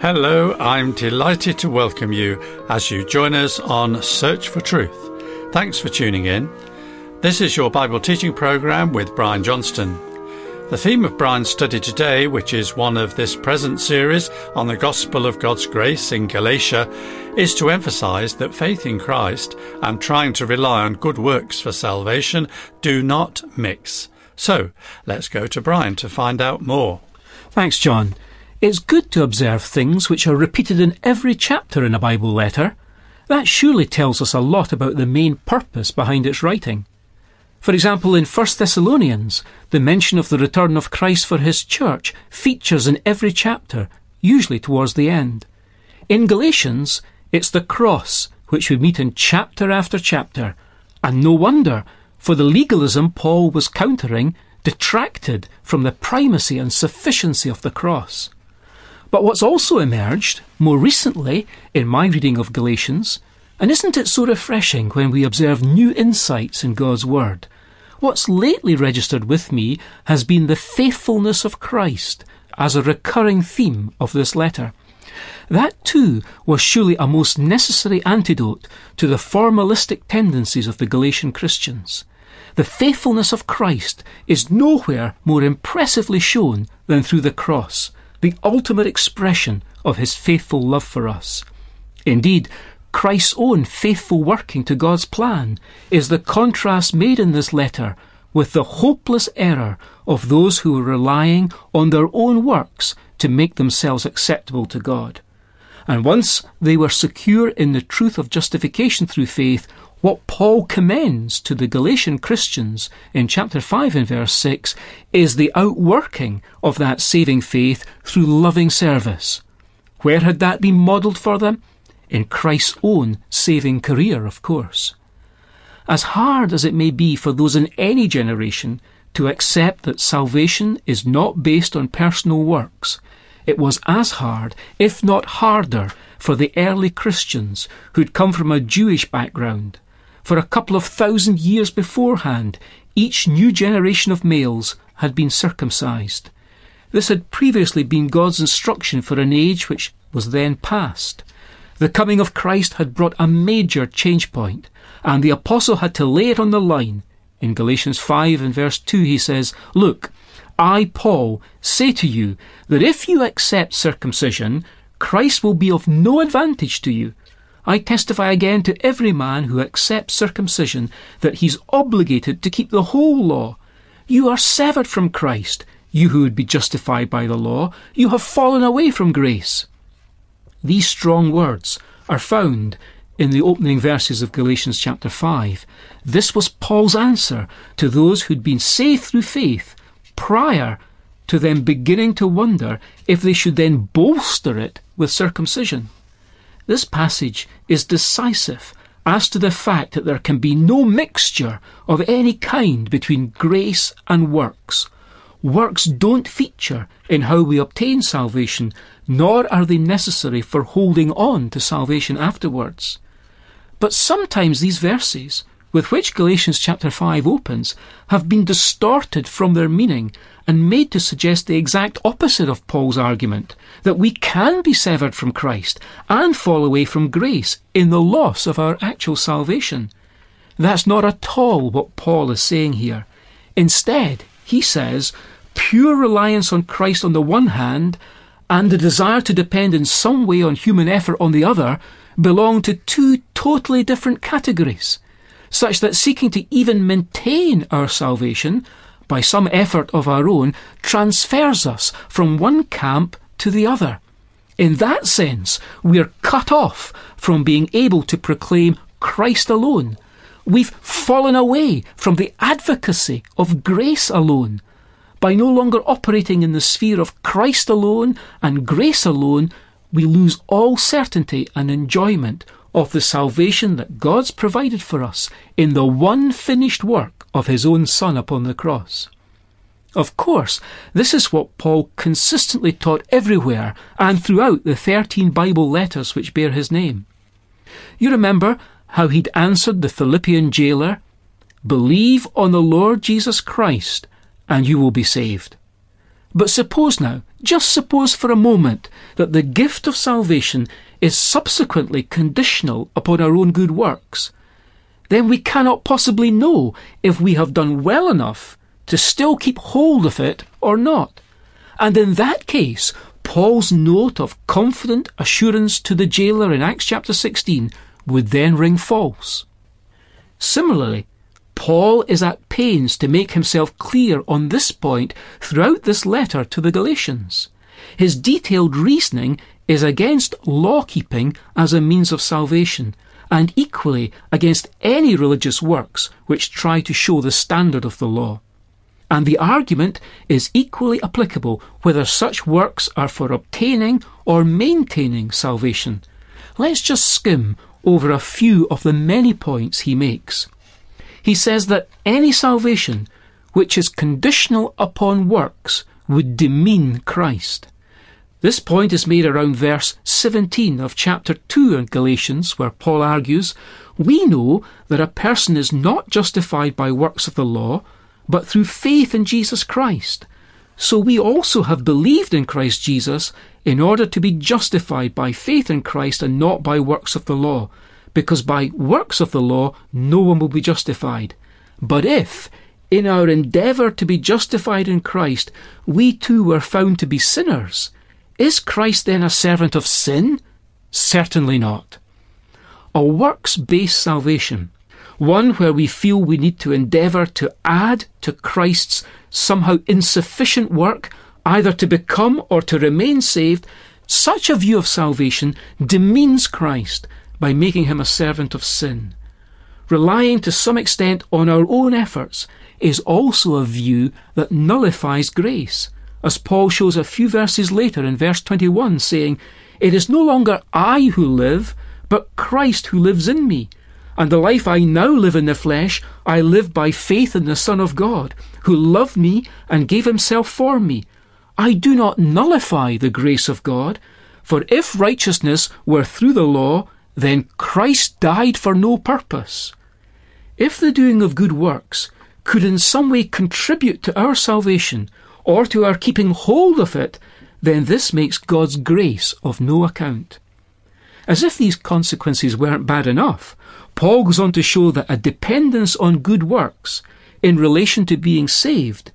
Hello, I'm delighted to welcome you as you join us on Search for Truth. Thanks for tuning in. This is your Bible teaching program with Brian Johnston. The theme of Brian's study today, which is one of this present series on the gospel of God's grace in Galatia, is to emphasize that faith in Christ and trying to rely on good works for salvation do not mix. So, let's go to Brian to find out more. Thanks, John. It's good to observe things which are repeated in every chapter in a Bible letter. That surely tells us a lot about the main purpose behind its writing. For example, in 1 Thessalonians, the mention of the return of Christ for his church features in every chapter, usually towards the end. In Galatians, it's the cross, which we meet in chapter after chapter, and no wonder, for the legalism Paul was countering detracted from the primacy and sufficiency of the cross. But what's also emerged more recently in my reading of Galatians, and isn't it so refreshing when we observe new insights in God's Word? What's lately registered with me has been the faithfulness of Christ as a recurring theme of this letter. That too was surely a most necessary antidote to the formalistic tendencies of the Galatian Christians. The faithfulness of Christ is nowhere more impressively shown than through the cross, the ultimate expression of his faithful love for us. Indeed, Christ's own faithful working to God's plan is the contrast made in this letter with the hopeless error of those who are relying on their own works to make themselves acceptable to God. And once they were secure in the truth of justification through faith, what Paul commends to the Galatian Christians in chapter 5 and verse 6 is the outworking of that saving faith through loving service. Where had that been modelled for them? In Christ's own saving career, of course. As hard as it may be for those in any generation to accept that salvation is not based on personal works, it was as hard, if not harder, for the early Christians who'd come from a Jewish background for a couple of thousand years beforehand, each new generation of males had been circumcised. This had previously been God's instruction for an age which was then past. The coming of Christ had brought a major change point, and the apostle had to lay it on the line. In Galatians 5 and verse 2 he says, Look, I, Paul, say to you that if you accept circumcision, Christ will be of no advantage to you. I testify again to every man who accepts circumcision that he's obligated to keep the whole law. You are severed from Christ, you who would be justified by the law. You have fallen away from grace. These strong words are found in the opening verses of Galatians chapter 5. This was Paul's answer to those who'd been saved through faith prior to them beginning to wonder if they should then bolster it with circumcision. This passage is decisive as to the fact that there can be no mixture of any kind between grace and works. Works don't feature in how we obtain salvation, nor are they necessary for holding on to salvation afterwards. But sometimes these verses, with which Galatians chapter 5 opens, have been distorted from their meaning and made to suggest the exact opposite of Paul's argument that we can be severed from Christ and fall away from grace in the loss of our actual salvation. That's not at all what Paul is saying here. Instead, he says, pure reliance on Christ on the one hand and the desire to depend in some way on human effort on the other belong to two totally different categories, such that seeking to even maintain our salvation by some effort of our own, transfers us from one camp to the other. In that sense, we are cut off from being able to proclaim Christ alone. We've fallen away from the advocacy of grace alone. By no longer operating in the sphere of Christ alone and grace alone, we lose all certainty and enjoyment of the salvation that God's provided for us in the one finished work of his own Son upon the cross. Of course, this is what Paul consistently taught everywhere and throughout the 13 Bible letters which bear his name. You remember how he'd answered the Philippian jailer, Believe on the Lord Jesus Christ, and you will be saved. But suppose now Just suppose for a moment that the gift of salvation is subsequently conditional upon our own good works. Then we cannot possibly know if we have done well enough to still keep hold of it or not. And in that case, Paul's note of confident assurance to the jailer in Acts chapter 16 would then ring false. Similarly, Paul is at pains to make himself clear on this point throughout this letter to the Galatians. His detailed reasoning is against law keeping as a means of salvation, and equally against any religious works which try to show the standard of the law. And the argument is equally applicable whether such works are for obtaining or maintaining salvation. Let's just skim over a few of the many points he makes he says that any salvation which is conditional upon works would demean Christ. This point is made around verse 17 of chapter 2 in Galatians, where Paul argues, We know that a person is not justified by works of the law, but through faith in Jesus Christ. So we also have believed in Christ Jesus in order to be justified by faith in Christ and not by works of the law because by works of the law no one will be justified. But if, in our endeavour to be justified in Christ, we too were found to be sinners, is Christ then a servant of sin? Certainly not. A works based salvation, one where we feel we need to endeavour to add to Christ's somehow insufficient work, either to become or to remain saved, such a view of salvation demeans Christ by making him a servant of sin. Relying to some extent on our own efforts is also a view that nullifies grace, as Paul shows a few verses later in verse 21, saying, It is no longer I who live, but Christ who lives in me. And the life I now live in the flesh, I live by faith in the Son of God, who loved me and gave himself for me. I do not nullify the grace of God, for if righteousness were through the law, then Christ died for no purpose. If the doing of good works could in some way contribute to our salvation or to our keeping hold of it, then this makes God's grace of no account. As if these consequences weren't bad enough, Paul goes on to show that a dependence on good works in relation to being saved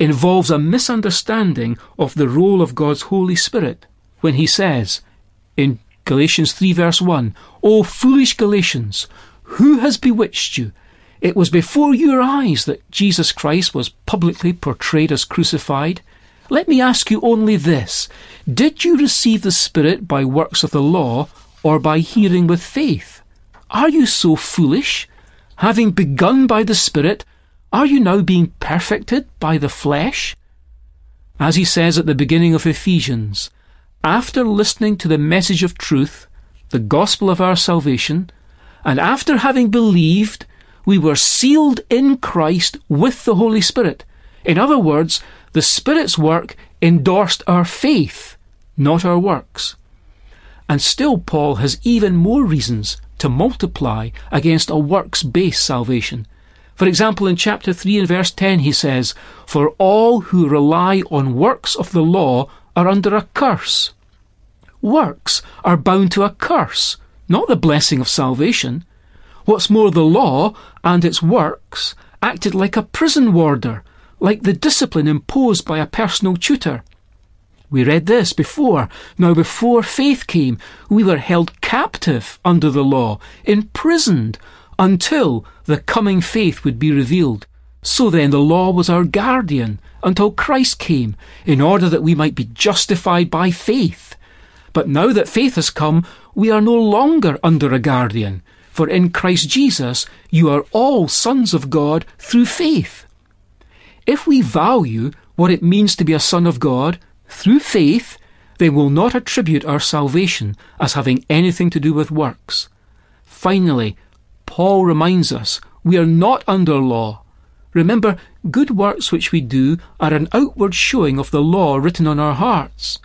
involves a misunderstanding of the role of God's Holy Spirit when he says in Galatians 3 verse 1. O foolish Galatians, who has bewitched you? It was before your eyes that Jesus Christ was publicly portrayed as crucified. Let me ask you only this. Did you receive the Spirit by works of the law or by hearing with faith? Are you so foolish? Having begun by the Spirit, are you now being perfected by the flesh? As he says at the beginning of Ephesians, after listening to the message of truth, the gospel of our salvation, and after having believed, we were sealed in Christ with the Holy Spirit. In other words, the Spirit's work endorsed our faith, not our works. And still, Paul has even more reasons to multiply against a works based salvation. For example, in chapter 3 and verse 10, he says, For all who rely on works of the law are under a curse works are bound to a curse, not the blessing of salvation. What's more, the law and its works acted like a prison warder, like the discipline imposed by a personal tutor. We read this before. Now, before faith came, we were held captive under the law, imprisoned, until the coming faith would be revealed. So then, the law was our guardian until Christ came, in order that we might be justified by faith. But now that faith has come, we are no longer under a guardian. For in Christ Jesus, you are all sons of God through faith. If we value what it means to be a son of God through faith, then we'll not attribute our salvation as having anything to do with works. Finally, Paul reminds us we are not under law. Remember, good works which we do are an outward showing of the law written on our hearts.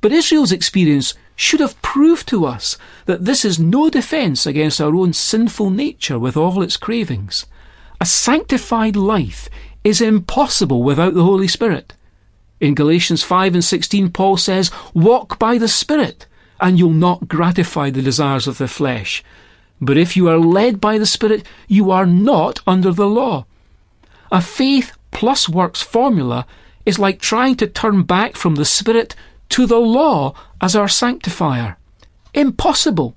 But Israel's experience should have proved to us that this is no defence against our own sinful nature with all its cravings. A sanctified life is impossible without the Holy Spirit. In Galatians 5 and 16, Paul says, Walk by the Spirit, and you'll not gratify the desires of the flesh. But if you are led by the Spirit, you are not under the law. A faith plus works formula is like trying to turn back from the Spirit to the law as our sanctifier. Impossible.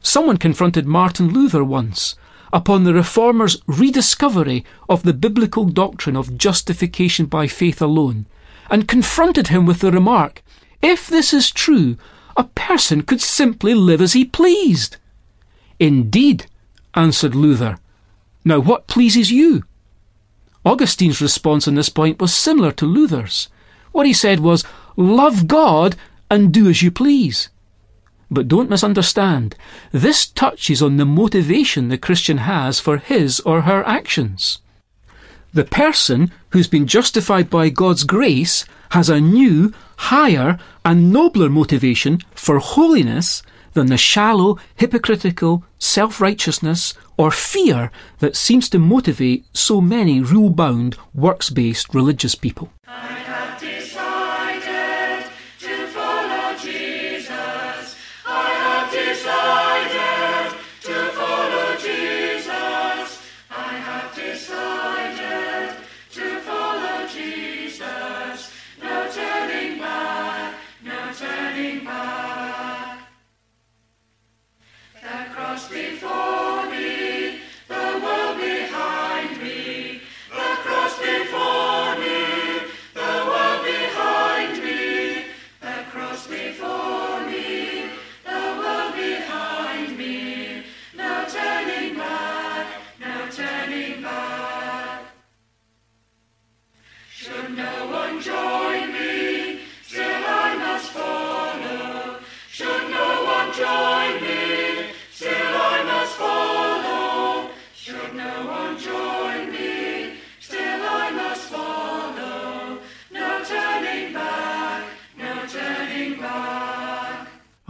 Someone confronted Martin Luther once upon the Reformer's rediscovery of the biblical doctrine of justification by faith alone, and confronted him with the remark, If this is true, a person could simply live as he pleased. Indeed, answered Luther. Now what pleases you? Augustine's response on this point was similar to Luther's. What he said was, Love God and do as you please. But don't misunderstand. This touches on the motivation the Christian has for his or her actions. The person who's been justified by God's grace has a new, higher, and nobler motivation for holiness than the shallow, hypocritical self righteousness or fear that seems to motivate so many rule bound, works based religious people.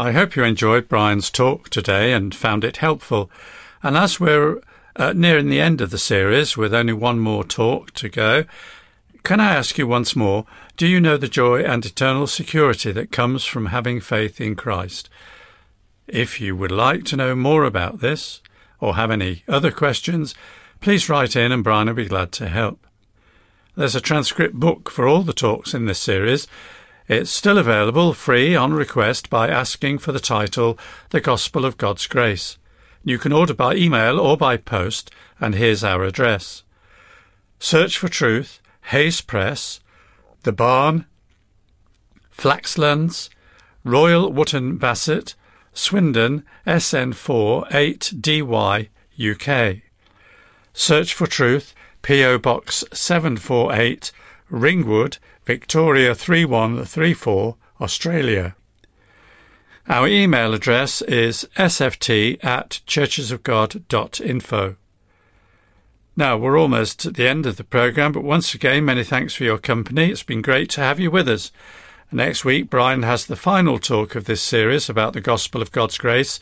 I hope you enjoyed Brian's talk today and found it helpful. And as we're uh, nearing the end of the series, with only one more talk to go, can I ask you once more, do you know the joy and eternal security that comes from having faith in Christ? If you would like to know more about this, or have any other questions, please write in and Brian will be glad to help. There's a transcript book for all the talks in this series, it's still available free on request by asking for the title The Gospel of God's Grace. You can order by email or by post, and here's our address. Search for Truth, Hayes Press, The Barn, Flaxlands, Royal Wootton Bassett, Swindon, SN4 8DY, UK. Search for Truth, P.O. Box 748, Ringwood, Victoria 3134, Australia. Our email address is sft at churchesofgod.info. Now, we're almost at the end of the programme, but once again, many thanks for your company. It's been great to have you with us. Next week, Brian has the final talk of this series about the gospel of God's grace,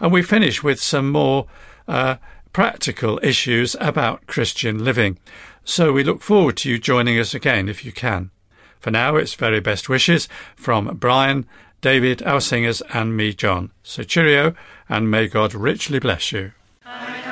and we finish with some more uh, practical issues about Christian living. So we look forward to you joining us again if you can. For now, it's very best wishes from Brian, David, our singers, and me, John. So cheerio, and may God richly bless you. Amen.